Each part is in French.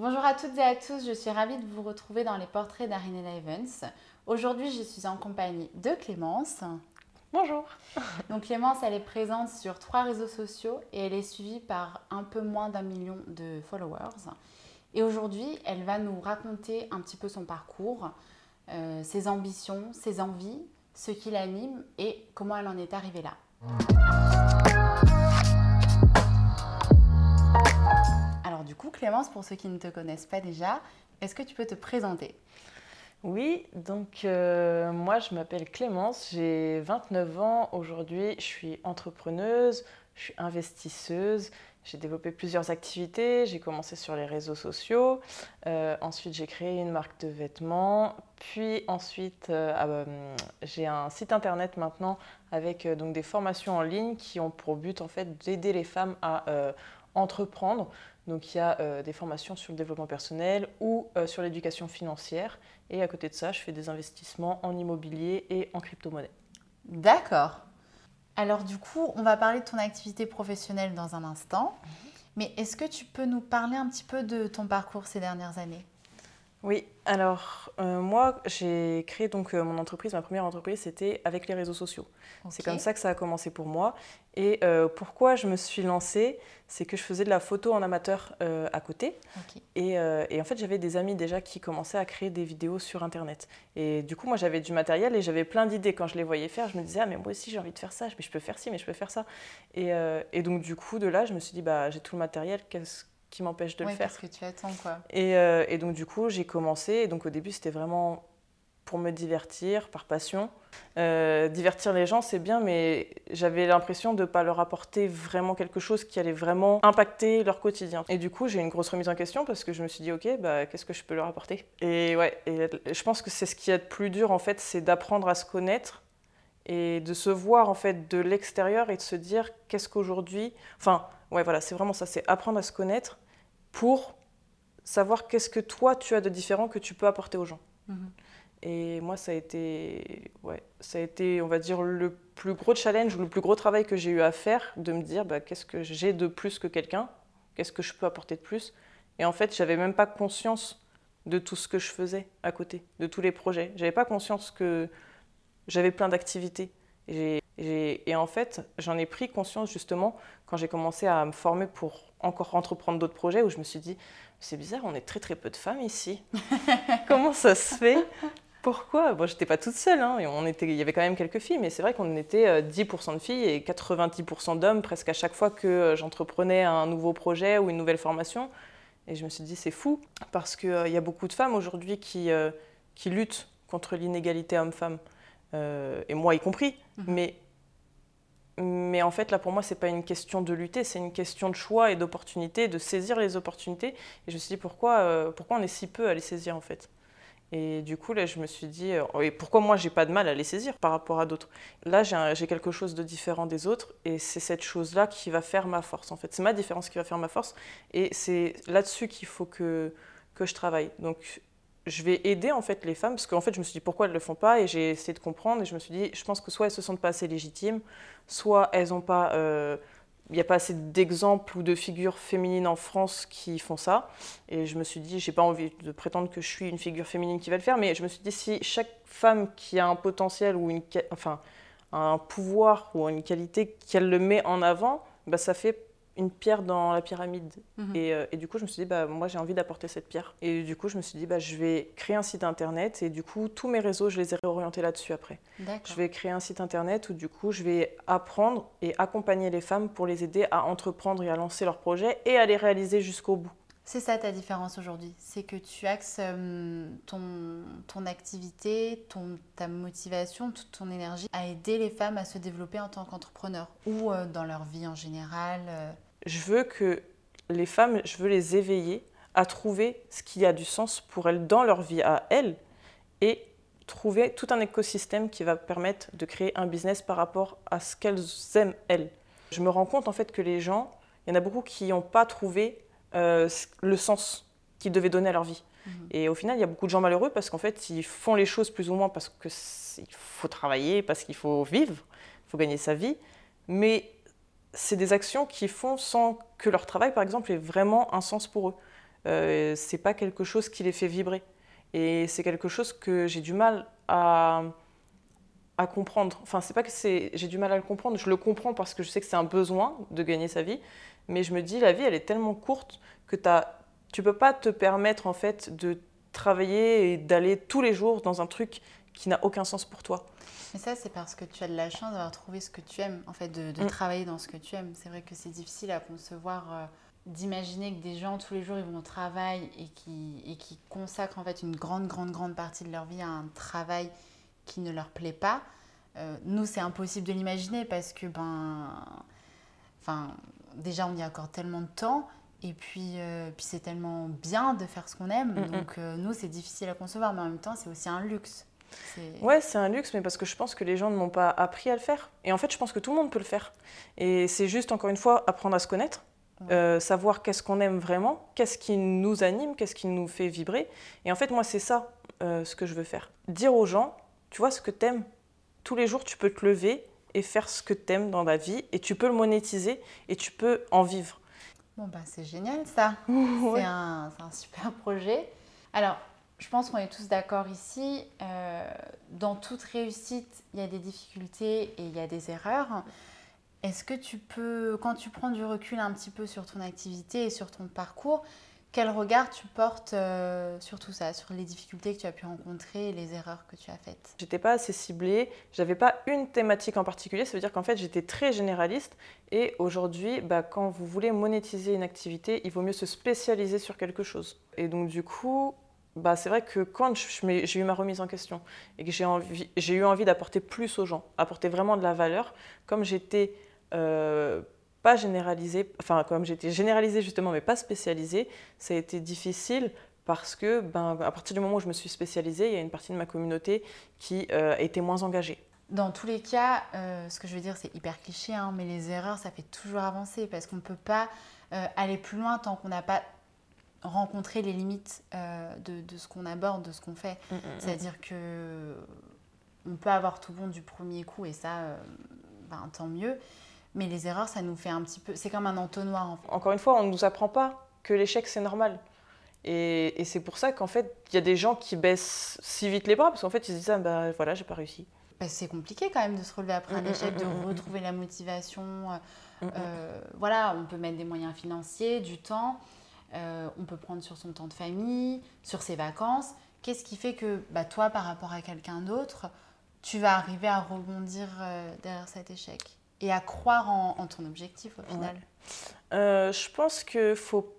Bonjour à toutes et à tous, je suis ravie de vous retrouver dans les portraits d'Arinella Evans. Aujourd'hui, je suis en compagnie de Clémence. Bonjour. Donc Clémence, elle est présente sur trois réseaux sociaux et elle est suivie par un peu moins d'un million de followers. Et aujourd'hui, elle va nous raconter un petit peu son parcours, euh, ses ambitions, ses envies, ce qui l'anime et comment elle en est arrivée là. Clémence, pour ceux qui ne te connaissent pas déjà, est-ce que tu peux te présenter? Oui, donc euh, moi je m'appelle Clémence, j'ai 29 ans. Aujourd'hui, je suis entrepreneuse, je suis investisseuse, j'ai développé plusieurs activités, j'ai commencé sur les réseaux sociaux, euh, ensuite j'ai créé une marque de vêtements, puis ensuite euh, ah j'ai un site internet maintenant avec donc des formations en ligne qui ont pour but en fait d'aider les femmes à entreprendre. Donc il y a euh, des formations sur le développement personnel ou euh, sur l'éducation financière. Et à côté de ça, je fais des investissements en immobilier et en crypto-monnaie. D'accord. Alors du coup, on va parler de ton activité professionnelle dans un instant. Mhm. Mais est-ce que tu peux nous parler un petit peu de ton parcours ces dernières années? Oui, alors euh, moi j'ai créé donc euh, mon entreprise, ma première entreprise c'était avec les réseaux sociaux. C'est comme ça que ça a commencé pour moi. Et euh, pourquoi je me suis lancée, c'est que je faisais de la photo en amateur à côté. Et, et, en fait j'avais des amis déjà qui commençaient à créer des vidéos sur internet. Et du coup moi j'avais du matériel et j'avais plein d'idées quand je les voyais faire. Je me disais ah mais moi aussi j'ai envie de faire ça, mais je peux faire ci, mais je peux faire ça. Et, et donc du coup de là je me suis dit bah j'ai tout le matériel, qu'est-ce qui m'empêche de le faire. parce que tu attends quoi. Et, euh, et donc du coup, j'ai commencé. Et donc au début, c'était vraiment pour me divertir, par passion. Euh, divertir les gens, c'est bien, mais j'avais l'impression de ne pas leur apporter vraiment quelque chose qui allait vraiment impacter leur quotidien. Et du coup, j'ai une grosse remise en question parce que je me suis dit, ok, bah, qu'est-ce que je peux leur apporter? Et ouais, et je pense que c'est ce qui est le plus dur, en fait, c'est d'apprendre à se connaître et de se voir, en fait, de l'extérieur et de se dire, qu'est-ce qu'aujourd'hui... Enfin, ouais, voilà, c'est vraiment ça, c'est apprendre à se connaître pour savoir qu'est-ce que toi tu as de différent que tu peux apporter aux gens. Mhm. Et moi, ça a été, ouais, ça a été, on va dire, le plus gros challenge ou le plus gros travail que j'ai eu à faire, de me dire, bah, qu'est-ce que j'ai de plus que quelqu'un, qu'est-ce que je peux apporter de plus? Et en fait, j'avais même pas conscience de tout ce que je faisais à côté, de tous les projets. J'avais pas conscience que j'avais plein d'activités. Et, et, en fait, j'en ai pris conscience justement quand j'ai commencé à me former pour encore entreprendre d'autres projets où je me suis dit, c'est bizarre, on est très très peu de femmes ici. Comment ça se fait? Pourquoi? Bon, j'étais pas toute seule, hein, on était, il y avait quand même quelques filles, mais c'est vrai qu'on était 10% euh, de filles et 90% d'hommes presque à chaque fois que euh, j'entreprenais un nouveau projet ou une nouvelle formation. Et je me suis dit, c'est fou, parce qu'il euh, y a beaucoup de femmes aujourd'hui qui, qui luttent contre l'inégalité homme-femme, et moi y compris, mhm. mais mais en fait, là, pour moi, ce n'est pas une question de lutter, c'est une question de choix et d'opportunité, de saisir les opportunités. Et je me suis dit, pourquoi, euh, pourquoi on est si peu à les saisir, en fait? Et du coup, là, je me suis dit, euh, et pourquoi moi, j'ai pas de mal à les saisir par rapport à d'autres? Là, j'ai quelque chose de différent des autres, et c'est cette chose-là qui va faire ma force, en fait. C'est ma différence qui va faire ma force, et c'est là-dessus qu'il faut que, que je travaille. Donc, je vais aider en fait les femmes parce qu'en fait je me suis dit pourquoi elles le font pas? Et j'ai essayé de comprendre et je me suis dit je pense que soit elles se sentent pas assez légitimes soit elles ont pas euh, il n'y a pas assez d'exemples ou de figures féminines en France qui font ça. Et je me suis dit j'ai pas envie de prétendre que je suis une figure féminine qui va le faire mais je me suis dit si chaque femme qui a un potentiel ou une enfin un pouvoir ou une qualité qu'elle le met en avant bah, ça fait une pierre dans la pyramide. Mhm. Euh, et, du coup, je me suis dit, bah, moi, j'ai envie d'apporter cette pierre. Et du coup, je me suis dit, bah, je vais créer un site internet. Et du coup, tous mes réseaux, je les ai réorientés là-dessus après. Je vais créer un site internet où, du coup, je vais apprendre et accompagner les femmes pour les aider à entreprendre et à lancer leurs projets et à les réaliser jusqu'au bout. C'est ça ta différence aujourd'hui, c'est que tu axes euh, ton, ton activité, ton, ta motivation, toute ton énergie à aider les femmes à se développer en tant qu'entrepreneur ou euh, dans leur vie en général je veux que les femmes, je veux les éveiller à trouver ce qui a du sens pour elles dans leur vie à elles et trouver tout un écosystème qui va permettre de créer un business par rapport à ce qu'elles aiment elles. Je me rends compte en fait que les gens, il y en a beaucoup qui n'ont pas trouvé euh, le sens qu'ils devaient donner à leur vie. Mhm. Et au final, il y a beaucoup de gens malheureux parce qu'en fait, ils font les choses plus ou moins parce qu'il faut travailler, parce qu'il faut vivre, il faut gagner sa vie, mais c'est des actions qu'ils font sans que leur travail, par exemple, ait vraiment un sens pour eux. euh, c'est pas quelque chose qui les fait vibrer. Et c'est quelque chose que j'ai du mal à, à comprendre. Enfin, c'est pas que c'est, j'ai du mal à le comprendre. Je le comprends parce que je sais que c'est un besoin de gagner sa vie. Mais je me dis, la vie, elle est tellement courte que t'as, tu peux pas te permettre en fait de travailler et d'aller tous les jours dans un truc qui n'a aucun sens pour toi. Mais ça, c'est parce que tu as de la chance d'avoir trouvé ce que tu aimes, en fait, de, de Mm. travailler dans ce que tu aimes. C'est vrai que c'est difficile à concevoir, euh, d'imaginer que des gens, tous les jours, ils vont au travail et qui, et qui consacrent, en fait, une grande, grande, grande partie de leur vie à un travail qui ne leur plaît pas. Euh, nous, c'est impossible de l'imaginer parce que, ben, enfin, déjà, on y accorde tellement de temps. Et puis, euh, puis c'est tellement bien de faire ce qu'on aime. Mm, mm. Donc, nous, c'est difficile à concevoir, mais en même temps, c'est aussi un luxe. Ouais, c'est un luxe, mais parce que je pense que les gens ne m'ont pas appris à le faire. Et en fait, je pense que tout le monde peut le faire. Et c'est juste, encore une fois, apprendre à se connaître, Ouais. euh, savoir qu'est-ce qu'on aime vraiment, qu'est-ce qui nous anime, qu'est-ce qui nous fait vibrer. Et en fait, moi, c'est ça euh, ce que je veux faire. Dire aux gens, tu vois ce que t'aimes. Tous les jours, tu peux te lever et faire ce que t'aimes dans la vie, et tu peux le monétiser, et tu peux en vivre. Bon, bah, c'est génial ça. Ouais. C'est un, c'est un super projet. Alors, je pense qu'on est tous d'accord ici. euh, dans toute réussite, il y a des difficultés et il y a des erreurs. Est-ce que tu peux, quand tu prends du recul un petit peu sur ton activité et sur ton parcours, quel regard tu portes euh, sur tout ça, sur les difficultés que tu as pu rencontrer les erreurs que tu as faites? J'étais pas assez ciblée, j'avais pas une thématique en particulier, ça veut dire qu'en fait j'étais très généraliste et aujourd'hui, bah, quand vous voulez monétiser une activité, il vaut mieux se spécialiser sur quelque chose. Et donc du coup, bah, c'est vrai que quand j'ai eu ma remise en question et que j'ai eu envie d'apporter plus aux gens, apporter vraiment de la valeur, comme j'étais euh, pas généralisée, enfin comme j'étais généralisée justement mais pas spécialisée, ça a été difficile parce que ben, à partir du moment où je me suis spécialisée, il y a une partie de ma communauté qui euh, était moins engagée. Dans tous les cas, euh, ce que je veux dire, c'est hyper cliché, hein, mais les erreurs, ça fait toujours avancer parce qu'on ne peut pas euh, aller plus loin tant qu'on n'a pas rencontré les limites euh, de, de ce qu'on aborde, de ce qu'on fait. C'est-à-dire que on peut avoir tout bon du premier coup et ça, euh, ben, tant mieux. Mais les erreurs, ça nous fait un petit peu. C'est comme un entonnoir en fait. Encore une fois, on ne nous apprend pas que l'échec c'est normal. Et, et c'est pour ça qu'en fait, il y a des gens qui baissent si vite les bras parce qu'en fait ils se disent ah, bah voilà, j'ai pas réussi. Que c'est compliqué quand même de se relever après un Mm, mm, échec, mm, de mm, mm. retrouver la motivation. Mm, mm. Euh, voilà, on peut mettre des moyens financiers, du temps, euh, on peut prendre sur son temps de famille, sur ses vacances. Qu'est-ce qui fait que bah, toi, par rapport à quelqu'un d'autre, tu vas arriver à rebondir euh, derrière cet échec et à croire en, ton objectif au final? Euh, je pense qu'il faut,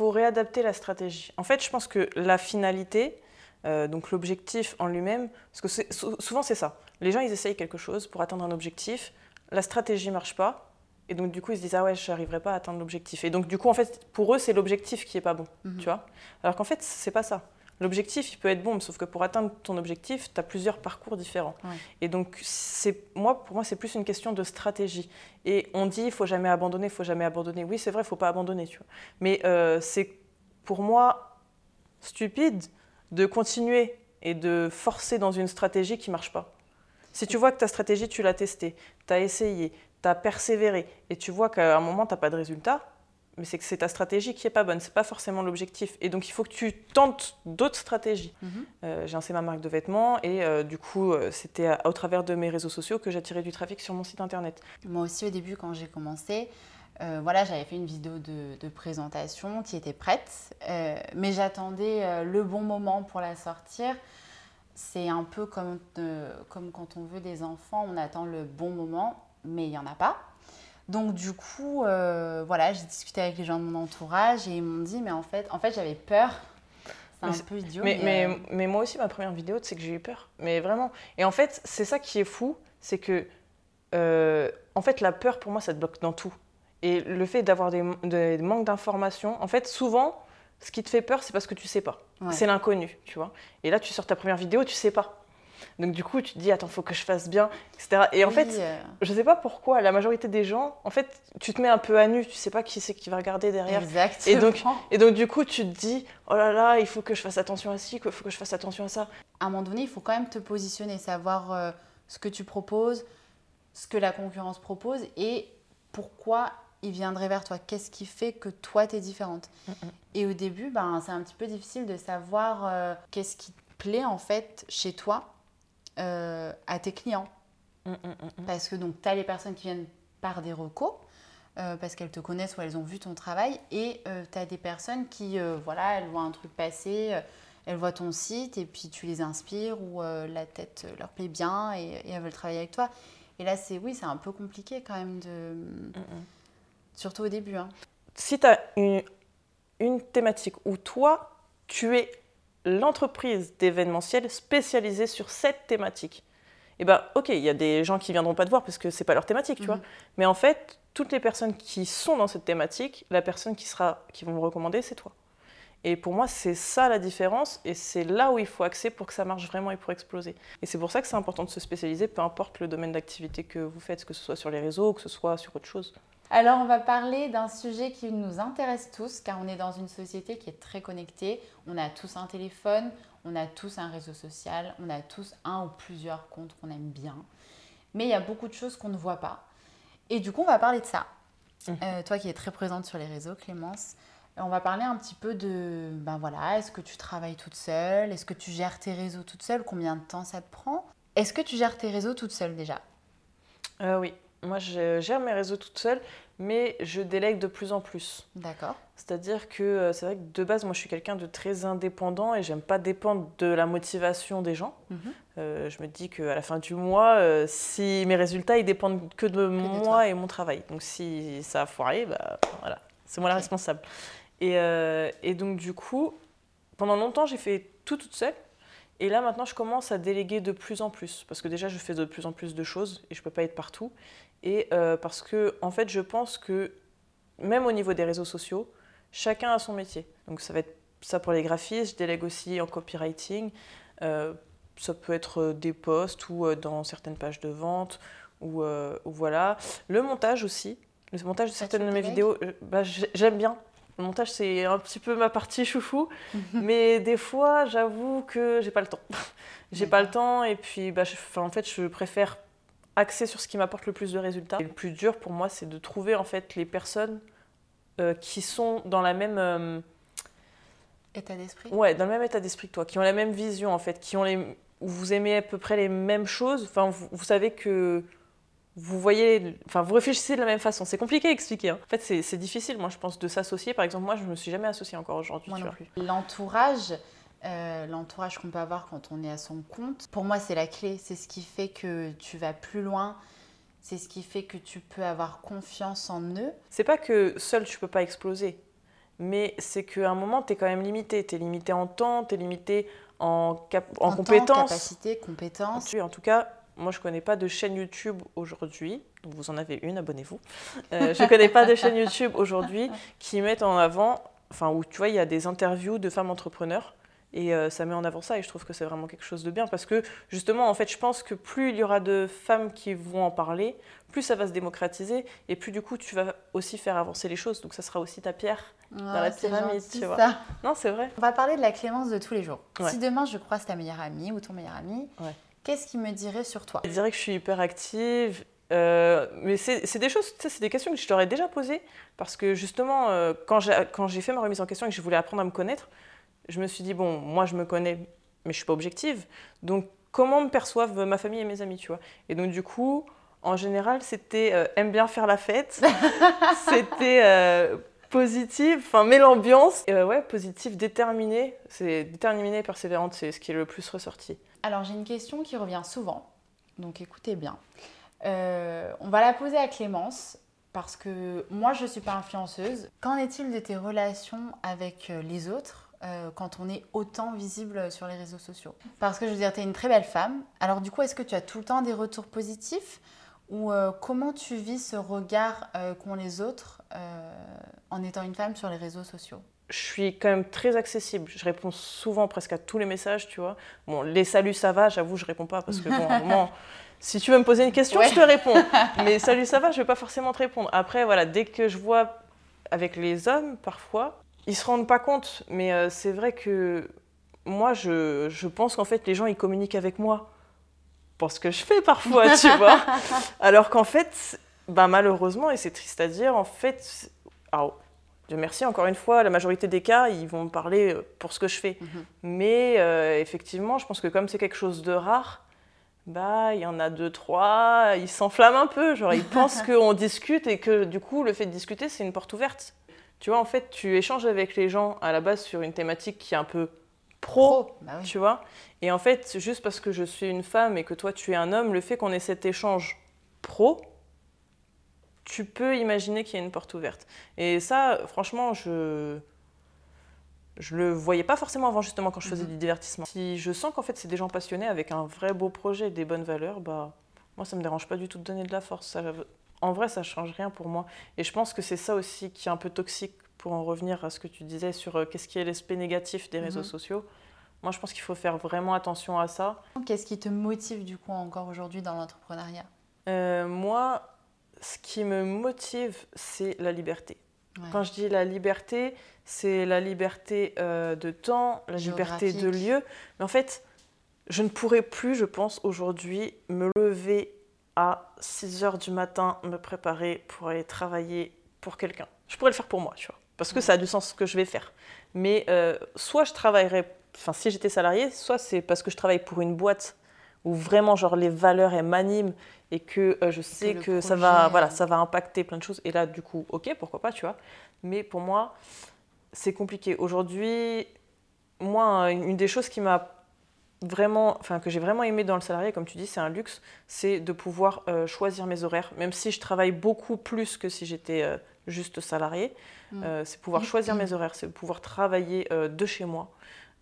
réadapter la stratégie. En fait, je pense que la finalité, donc l'objectif en lui-même, parce que souvent c'est ça. Les gens, ils essayent quelque chose pour atteindre un objectif, la stratégie marche pas, et donc du coup ils se disent ah ouais, je n'arriverai pas à atteindre l'objectif. Et donc du coup en fait, pour eux c'est l'objectif qui est pas bon, Mhm. tu vois. Alors qu'en fait c'est pas ça. L'objectif, il peut être bon, sauf que pour atteindre ton objectif, tu as plusieurs parcours différents. Ouais. Et donc, moi, pour moi, c'est plus une question de stratégie. Et on dit, il faut jamais abandonner, il faut jamais abandonner. Oui, c'est vrai, il faut pas abandonner, tu vois. Mais euh, c'est, pour moi, stupide de continuer et de forcer dans une stratégie qui marche pas. Si tu vois que ta stratégie, tu l'as testée, tu as essayé, tu as persévéré, et tu vois qu'à un moment, tu n'as pas de résultat, mais c'est que c'est ta stratégie qui est pas bonne, c'est pas forcément l'objectif. Et donc il faut que tu tentes d'autres stratégies. Mhm. Euh, j'ai lancé ma marque de vêtements et euh, du coup euh, c'était au travers de mes réseaux sociaux que j'attirais du trafic sur mon site internet. Moi aussi, au début, quand j'ai commencé, euh, voilà, j'avais fait une vidéo de, de présentation qui était prête, euh, mais j'attendais euh, le bon moment pour la sortir. C'est un peu comme, comme quand on veut des enfants, on attend le bon moment, mais il n'y en a pas. Donc du coup, euh, voilà, j'ai discuté avec les gens de mon entourage et ils m'ont dit, mais en fait, en fait j'avais peur. C'est un peu idiot. Mais, mais, mais, euh, mais moi aussi, ma première vidéo, c'est que j'ai eu peur. Mais vraiment. Et en fait, c'est ça qui est fou, c'est que, euh, en fait, la peur, pour moi, ça te bloque dans tout. Et le fait d'avoir des, des manques d'informations, en fait, souvent, ce qui te fait peur, c'est parce que tu sais pas. ouais. C'est l'inconnu, tu vois. Et là, tu sors ta première vidéo, tu sais pas. Donc du coup, tu te dis, attends, faut que je fasse bien, etc. Et en Oui, fait, euh, je sais pas pourquoi, la majorité des gens, en fait, tu te mets un peu à nu, tu sais pas qui c'est qui va regarder derrière. exactement. Et donc, et donc, du coup, tu te dis, oh là là, il faut que je fasse attention à ci, il faut que je fasse attention à ça. à un moment donné, il faut quand même te positionner, savoir euh, ce que tu proposes, ce que la concurrence propose et pourquoi ils viendraient vers toi Qu'est-ce qui fait que toi, tu es différente? Mm, Et au début, ben, c'est un petit peu difficile de savoir euh, qu'est-ce qui te plaît en fait chez toi euh, à tes clients. Mm, mm, mm. Parce que donc, tu as les personnes qui viennent par des recos, euh, parce qu'elles te connaissent ou elles ont vu ton travail, et tu as des personnes qui, euh, voilà, elles voient un truc passer, euh, elles voient ton site, et puis tu les inspires, ou euh, la tête euh, leur plaît bien, et, et elles veulent travailler avec toi. Et là, c'est oui, c'est un peu compliqué quand même, de... Surtout au début. Hein. Si tu as une, une thématique où toi, tu es l'entreprise d'événementiel spécialisée sur cette thématique, et ben ok, il y a des gens qui viendront pas te voir parce que c'est pas leur thématique, tu vois. Mhm. Mais en fait, toutes les personnes qui sont dans cette thématique, la personne qui sera, qui vont me recommander, c'est toi. Et pour moi, c'est ça la différence, et c'est là où il faut axer pour que ça marche vraiment et pour exploser. Et c'est pour ça que c'est important de se spécialiser, peu importe le domaine d'activité que vous faites, que ce soit sur les réseaux, que ce soit sur autre chose. Alors, on va parler d'un sujet qui nous intéresse tous, car on est dans une société qui est très connectée. On a tous un téléphone, on a tous un réseau social, on a tous un ou plusieurs comptes qu'on aime bien. Mais il y a beaucoup de choses qu'on ne voit pas. Et du coup, on va parler de ça. Mhm. Euh, toi qui es très présente sur les réseaux, Clémence, euh, on va parler un petit peu de, ben voilà, est-ce que tu travailles toute seule? Est-ce que tu gères tes réseaux toute seule? Combien de temps ça te prend? Est-ce que tu gères tes réseaux toute seule déjà? Euh, oui, moi je gère mes réseaux toute seule, mais je délègue de plus en plus. D'accord. C'est-à-dire que euh, c'est vrai que de base, moi je suis quelqu'un de très indépendant et j'aime pas dépendre de la motivation des gens. Mhm. Euh, je me dis qu'à la fin du mois, euh, si mes résultats ils dépendent que de moi et mon travail. Donc si ça a foiré, bah, voilà, c'est moi la responsable. Et, euh, et donc du coup, pendant longtemps j'ai fait tout toute seule. Et là maintenant je commence à déléguer de plus en plus. Parce que déjà je fais de plus en plus de choses et je peux pas être partout. Et euh, parce que en fait je pense que même au niveau des réseaux sociaux, chacun a son métier. Donc ça va être ça pour les graphistes, je délègue aussi en copywriting. Euh, ça peut être des posts ou euh, dans certaines pages de vente ou, euh, ou voilà. Le montage aussi. Le montage de Ça, certaines de mes vidéos, euh, bah, j'ai- j'aime bien. Le montage, c'est un petit peu ma partie chouchou. mais des fois, j'avoue que j'ai pas le temps. j'ai pas le temps et puis bah, je- en fait, je préfère axer sur ce qui m'apporte le plus de résultats. Et le plus dur pour moi, c'est de trouver en fait les personnes euh, qui sont dans la même euh, État d'esprit Ouais, dans le même état d'esprit que toi, qui ont la même vision en fait, qui ont les, où vous aimez à peu près les mêmes choses. Enfin, vous, vous savez que vous voyez, enfin, vous réfléchissez de la même façon. C'est compliqué à expliquer. hein. En fait, c'est difficile, moi, je pense, de s'associer. Par exemple, moi, je me suis jamais associée encore aujourd'hui. Moi tu non vois. plus. L'entourage, euh, l'entourage qu'on peut avoir quand on est à son compte, pour moi, c'est la clé. C'est ce qui fait que tu vas plus loin. C'est ce qui fait que tu peux avoir confiance en eux. C'est pas que seul tu peux pas exploser, mais c'est qu'à un moment, tu es quand même limité. Tu es limité en temps, tu es limité en, en, temps, compétences. capacité, compétences. En tout cas, moi je connais pas de chaîne YouTube aujourd'hui. Donc vous en avez une, abonnez-vous. Euh, je connais pas de chaîne YouTube aujourd'hui qui mettent en avant, enfin où tu vois il y a des interviews de femmes entrepreneurs et euh, ça met en avant ça et je trouve que c'est vraiment quelque chose de bien parce que justement en fait je pense que plus il y aura de femmes qui vont en parler, plus ça va se démocratiser et plus du coup tu vas aussi faire avancer les choses. Donc ça sera aussi ta pierre. Ah, la pyramide, gentil, tu vois. ça. Non c'est vrai. On va parler de la clémence de tous les jours. Ouais. Si demain je croise ta meilleure amie ou ton meilleur ami, Ouais. Qu'est-ce qu'il me dirait sur toi? Je dirais que je suis hyper active. euh, mais c'est des choses, c'est des questions que je t'aurais déjà posées. Parce que justement, euh, quand j'ai quand j'ai fait ma remise en question et que je voulais apprendre à me connaître, je me suis dit, bon, moi je me connais, mais je suis pas objective. Donc comment me perçoivent ma famille et mes amis, tu vois? Et donc du coup, en général, c'était euh, aime bien faire la fête. c'était euh, positive, enfin, mais l'ambiance. Euh, ouais, positive, déterminée. C'est déterminée persévérante, c'est ce qui est le plus ressorti. Alors j'ai une question qui revient souvent, donc écoutez bien. Euh, on va la poser à Clémence parce que moi je ne suis pas influenceuse. Qu'en est-il de tes relations avec euh, les autres quand on est autant visible sur les réseaux sociaux? Parce que je veux dire, tu es une très belle femme. Alors du coup, est-ce que tu as tout le temps des retours positifs? Ou euh, comment tu vis ce regard euh, qu'ont les autres euh, en étant une femme sur les réseaux sociaux? Je suis quand même très accessible. Je réponds souvent presque à tous les messages, tu vois. Bon, les saluts, ça va, j'avoue, je réponds pas parce que, bon, moment, si tu veux me poser une question, Ouais. je te réponds. Mais salut, ça va, je vais pas forcément te répondre. Après, voilà, dès que je vois avec les hommes, parfois, ils se rendent pas compte. Mais c'est vrai que moi, je, je pense qu'en fait, les gens, ils communiquent avec moi pour ce que je fais parfois, tu vois. Alors qu'en fait, bah, malheureusement, et c'est triste à dire, en fait, alors, Dieu merci, encore une fois, la majorité des cas, ils vont me parler euh, pour ce que je fais. Mhm. Mais euh, effectivement, je pense que comme c'est quelque chose de rare, bah il y en a deux, trois, ils s'enflamment un peu. Genre, ils pensent qu'on discute et que du coup, le fait de discuter, c'est une porte ouverte. Tu vois, en fait, tu échanges avec les gens à la base sur une thématique qui est un peu pro, Pro, bah oui. tu vois. Et en fait, juste parce que je suis une femme et que toi tu es un homme, le fait qu'on ait cet échange pro, tu peux imaginer qu'il y a une porte ouverte. Et ça, franchement, je je le voyais pas forcément avant justement quand je faisais Mhm. du divertissement. Si je sens qu'en fait c'est des gens passionnés avec un vrai beau projet, des bonnes valeurs, bah moi ça me dérange pas du tout de donner de la force. Ça- en vrai, ça change rien pour moi. Et je pense que c'est ça aussi qui est un peu toxique pour en revenir à ce que tu disais sur euh, qu'est-ce qui est l'aspect négatif des réseaux Mhm. sociaux. Moi, je pense qu'il faut faire vraiment attention à ça. Qu'est-ce qui te motive du coup encore aujourd'hui dans l'entrepreneuriat? Euh, moi, ce qui me motive, c'est la liberté. Ouais. Quand je dis la liberté, c'est la liberté euh, de temps, la liberté de lieu. Mais en fait, je ne pourrais plus, je pense, aujourd'hui, me lever à 6 heures du matin, me préparer pour aller travailler pour quelqu'un. Je pourrais le faire pour moi, tu vois. Parce que ça a du sens ce que je vais faire. Mais euh, soit je travaillerais, enfin, si j'étais salarié, soit c'est parce que je travaille pour une boîte où vraiment, genre, les valeurs, elles m'animent et que euh, je sais que, ça, va, voilà, euh, ça va impacter plein de choses. Et là, du coup, ok, pourquoi pas, tu vois. Mais pour moi, c'est compliqué. Aujourd'hui, moi, une des choses qui m'a vraiment, enfin que j'ai vraiment aimé dans le salarié, comme tu dis, c'est un luxe, c'est de pouvoir euh, choisir mes horaires, même si je travaille beaucoup plus que si j'étais euh, juste salarié. Mm. Euh, c'est pouvoir choisir mes horaires, c'est pouvoir travailler euh, de chez moi.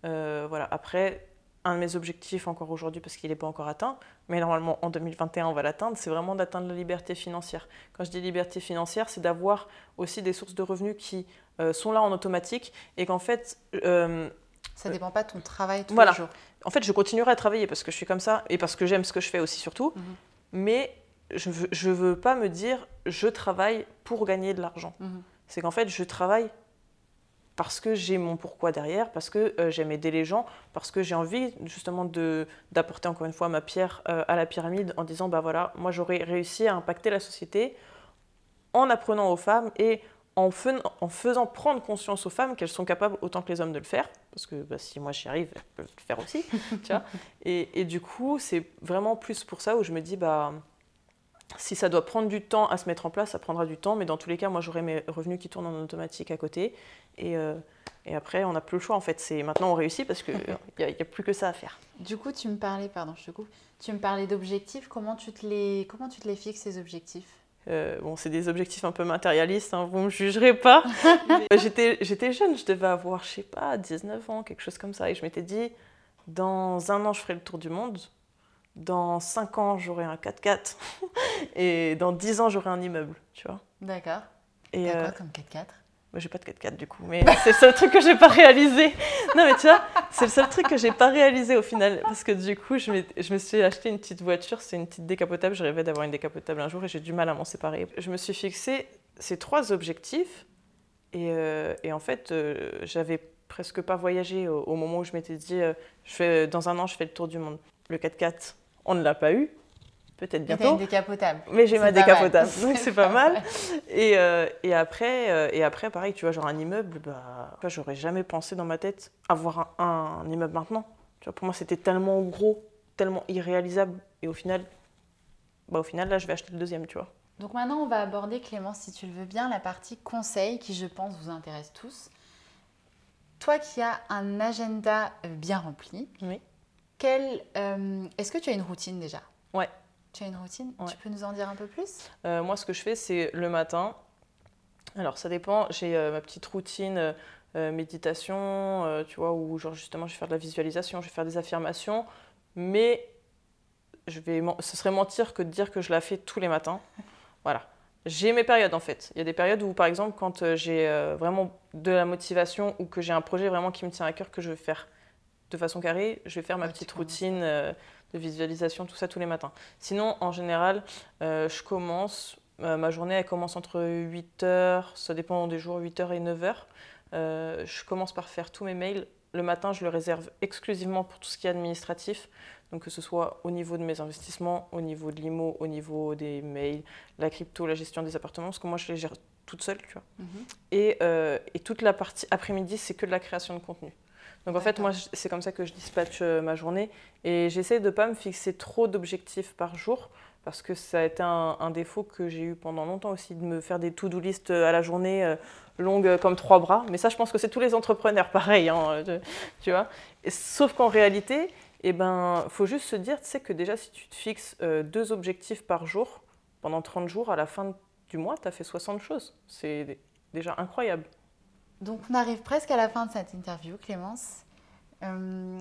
Euh, voilà. Après, un de mes objectifs encore aujourd'hui, parce qu'il n'est pas encore atteint, mais normalement en 2021 on va l'atteindre, c'est vraiment d'atteindre la liberté financière. Quand je dis liberté financière, c'est d'avoir aussi des sources de revenus qui sont là en automatique et qu'en fait, Ça dépend pas de ton travail tous Voilà. les jours. en fait, je continuerai à travailler parce que je suis comme ça et parce que j'aime ce que je fais aussi surtout. Mhm. Mais je veux, je veux pas me dire je travaille pour gagner de l'argent. Mhm. C'est qu'en fait, je travaille parce que j'ai mon pourquoi derrière, parce que euh, j'aime aider les gens, parce que j'ai envie justement de d'apporter encore une fois ma pierre euh, à la pyramide en disant bah voilà, moi j'aurais réussi à impacter la société en apprenant aux femmes et en faisant prendre conscience aux femmes qu'elles sont capables autant que les hommes de le faire, parce que bah, si moi j'y arrive, elles peuvent le faire aussi, tu vois. Et, et du coup, c'est vraiment plus pour ça où je me dis bah si ça doit prendre du temps à se mettre en place, ça prendra du temps, mais dans tous les cas, moi j'aurai mes revenus qui tournent en automatique à côté. Et, euh, et après, on n'a plus le choix en fait. C'est maintenant on réussit parce qu'il n'y a, plus que ça à faire. Du coup, tu me parlais, pardon, je te coupe. Tu me parlais d'objectifs. Comment tu te les, comment tu te les fixes ces objectifs? Euh, bon, c'est des objectifs un peu matérialistes, hein, vous ne me jugerez pas. Mais J'étais j'étais jeune, je devais avoir, je sais pas, 19 ans, quelque chose comme ça. Et je m'étais dit, dans un an, je ferai le tour du monde. Dans 5 ans, j'aurai un 4x4. Et dans 10 ans, j'aurai un immeuble, tu vois. D'accord. Et, T'as euh, quoi comme 4x4 Moi, j'ai pas de 4x4 du coup, mais c'est le seul truc que j'ai pas réalisé. Non, mais tu vois, c'est le seul truc que j'ai pas réalisé au final. Parce que du coup, je, je me suis acheté une petite voiture, c'est une petite décapotable. Je rêvais d'avoir une décapotable un jour et j'ai du mal à m'en séparer. Je me suis fixé ces trois objectifs et, euh, et en fait, euh, j'avais presque pas voyagé au, au moment où je m'étais dit, euh, je fais, dans un an, je fais le tour du monde. Le 4x4, on ne l'a pas eu. Peut-être bientôt. une décapotable. Mais j'ai ma mal. décapotable, donc c'est pas mal. Et, euh, et, après, euh, et après, pareil, tu vois, genre un immeuble, bah, j'aurais jamais pensé dans ma tête avoir un, un immeuble maintenant. Tu vois, pour moi, c'était tellement gros, tellement irréalisable. Et au final, bah, au final, là, je vais acheter le deuxième, tu vois. Donc maintenant, on va aborder, Clémence, si tu le veux bien, la partie conseil qui, je pense, vous intéresse tous. Toi qui as un agenda bien rempli, Oui. Euh, est-ce que tu as une routine déjà? Ouais. Tu as une routine? Ouais. Tu peux nous en dire un peu plus? Euh, moi, ce que je fais, c'est le matin. Alors, ça dépend. J'ai euh, ma petite routine méditation, tu vois, où genre justement, je vais faire de la visualisation, je vais faire des affirmations, mais je vais, ce serait mentir que de dire que je la fais tous les matins. Voilà. J'ai mes périodes en fait. Il y a des périodes où, par exemple, quand j'ai vraiment de la motivation ou que j'ai un projet vraiment qui me tient à cœur que je vais faire de façon carrée, je vais faire ma petite routine euh, de visualisation, tout ça tous les matins. Sinon, en général, euh, je commence, euh, ma journée elle commence entre 8h, ça dépend des jours, 8h et 9h. je commence par faire tous mes mails. Le matin, je le réserve exclusivement pour tout ce qui est administratif. Donc que ce soit au niveau de mes investissements, au niveau de l'IMO, au niveau des mails, la crypto, la gestion des appartements, parce que moi je les gère toute seule, tu vois. Mhm. et, et, toute la partie après-midi, c'est que de la création de contenu. Donc en fait, moi, c'est comme ça que je dispatche euh, ma journée. Et j'essaie de ne pas me fixer trop d'objectifs par jour, parce que ça a été un, défaut que j'ai eu pendant longtemps aussi, de me faire des to-do list euh, à la journée longues comme trois bras. Mais ça, je pense que c'est tous les entrepreneurs pareil, hein, tu vois. sauf qu'en réalité, il eh ben, faut juste se dire, tu sais que déjà, si tu te fixes deux objectifs par jour, pendant 30 jours, à la fin du mois, tu as fait 60 choses. C'est déjà incroyable. Donc on arrive presque à la fin de cette interview, Clémence. Euh,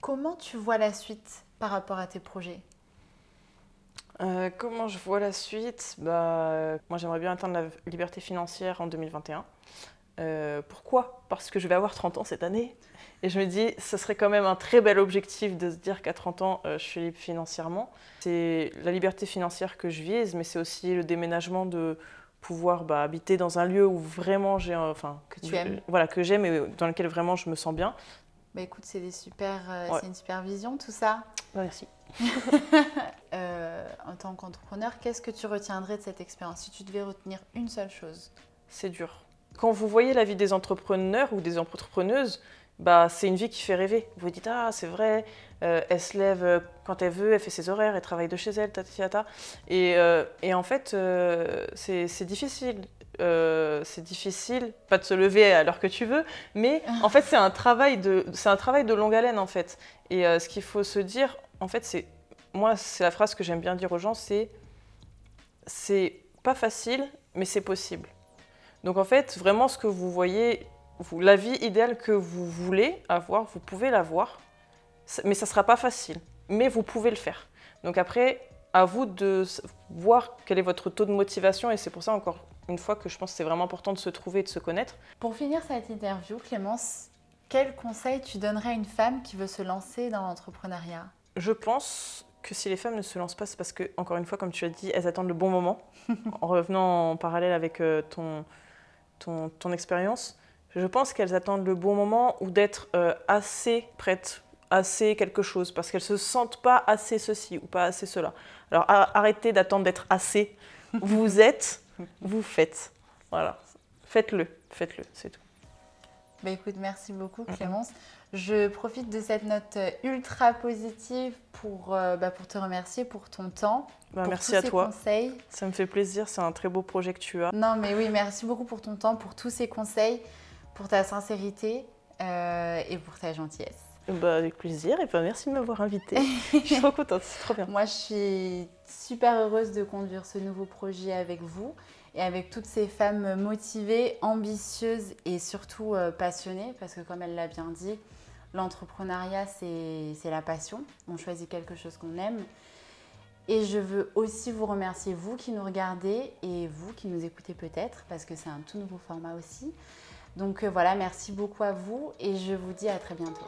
comment tu vois la suite par rapport à tes projets? Euh, Comment je vois la suite? Bah, Moi j'aimerais bien atteindre la liberté financière en 2021. Euh, pourquoi? Parce que je vais avoir 30 ans cette année. Et je me dis, ce serait quand même un très bel objectif de se dire qu'à 30 ans, je suis libre financièrement. C'est la liberté financière que je vise, mais c'est aussi le déménagement de pouvoir bah, habiter dans un lieu où vraiment j'ai, enfin, que tu aimes. voilà, que j'aime et dans lequel vraiment je me sens bien. Bah écoute, c'est des super, euh, c'est une super vision tout ça. Bah, merci. en tant qu'entrepreneur, qu'est-ce que tu retiendrais de cette expérience si tu devais retenir une seule chose? C'est dur quand vous voyez la vie des entrepreneurs ou des entrepreneuses, bah, c'est une vie qui fait rêver. Vous vous dites, ah, c'est vrai, euh, elle se lève euh, quand elle veut, elle fait ses horaires, elle travaille de chez elle, tata, Et, euh, et en fait, c'est difficile. c'est difficile, pas de se lever à l'heure que tu veux, mais en fait, c'est un, travail de, un travail de longue haleine, en fait. Et ce qu'il faut se dire, en fait, c'est. Moi, c'est la phrase que j'aime bien dire aux gens c'est. C'est pas facile, mais c'est possible. Donc en fait, vraiment ce que vous voyez, vous, la vie idéale que vous voulez avoir, vous pouvez l'avoir, mais ça ne sera pas facile, mais vous pouvez le faire. Donc après, à vous de voir quel est votre taux de motivation et c'est pour ça encore une fois que je pense que c'est vraiment important de se trouver et de se connaître. Pour finir cette interview, Clémence, quel conseil tu donnerais à une femme qui veut se lancer dans l'entrepreneuriat? Je pense que si les femmes ne se lancent pas, c'est parce que, encore une fois, comme tu as dit, elles attendent le bon moment. en revenant en parallèle avec euh, ton, ton, ton expérience, je pense qu'elles attendent le bon moment ou d'être euh, assez prêtes, assez quelque chose, parce qu'elles ne se sentent pas assez ceci ou pas assez cela. Alors arrêtez d'attendre d'être assez. Vous êtes, vous faites. Voilà. Faites-le, faites-le, c'est tout. Bah écoute, merci beaucoup Clémence. Je profite de cette note ultra positive pour, euh, bah, pour te remercier pour ton temps. Bah, merci à toi. Conseils. Ça me fait plaisir, c'est un très beau projet que tu as. Non, mais oui, merci beaucoup pour ton temps, pour tous ces conseils, pour ta sincérité euh, et pour ta gentillesse. Bah, avec plaisir et bah, merci de m'avoir invitée. je suis trop contente, c'est trop bien. Moi, je suis super heureuse de conduire ce nouveau projet avec vous et avec toutes ces femmes motivées, ambitieuses et surtout euh, passionnées, parce que comme elle l'a bien dit, l'entrepreneuriat, c'est la passion. On choisit quelque chose qu'on aime. Et je veux aussi vous remercier, vous qui nous regardez et vous qui nous écoutez peut-être, parce que c'est un tout nouveau format aussi. Donc euh, voilà, merci beaucoup à vous et je vous dis à très bientôt.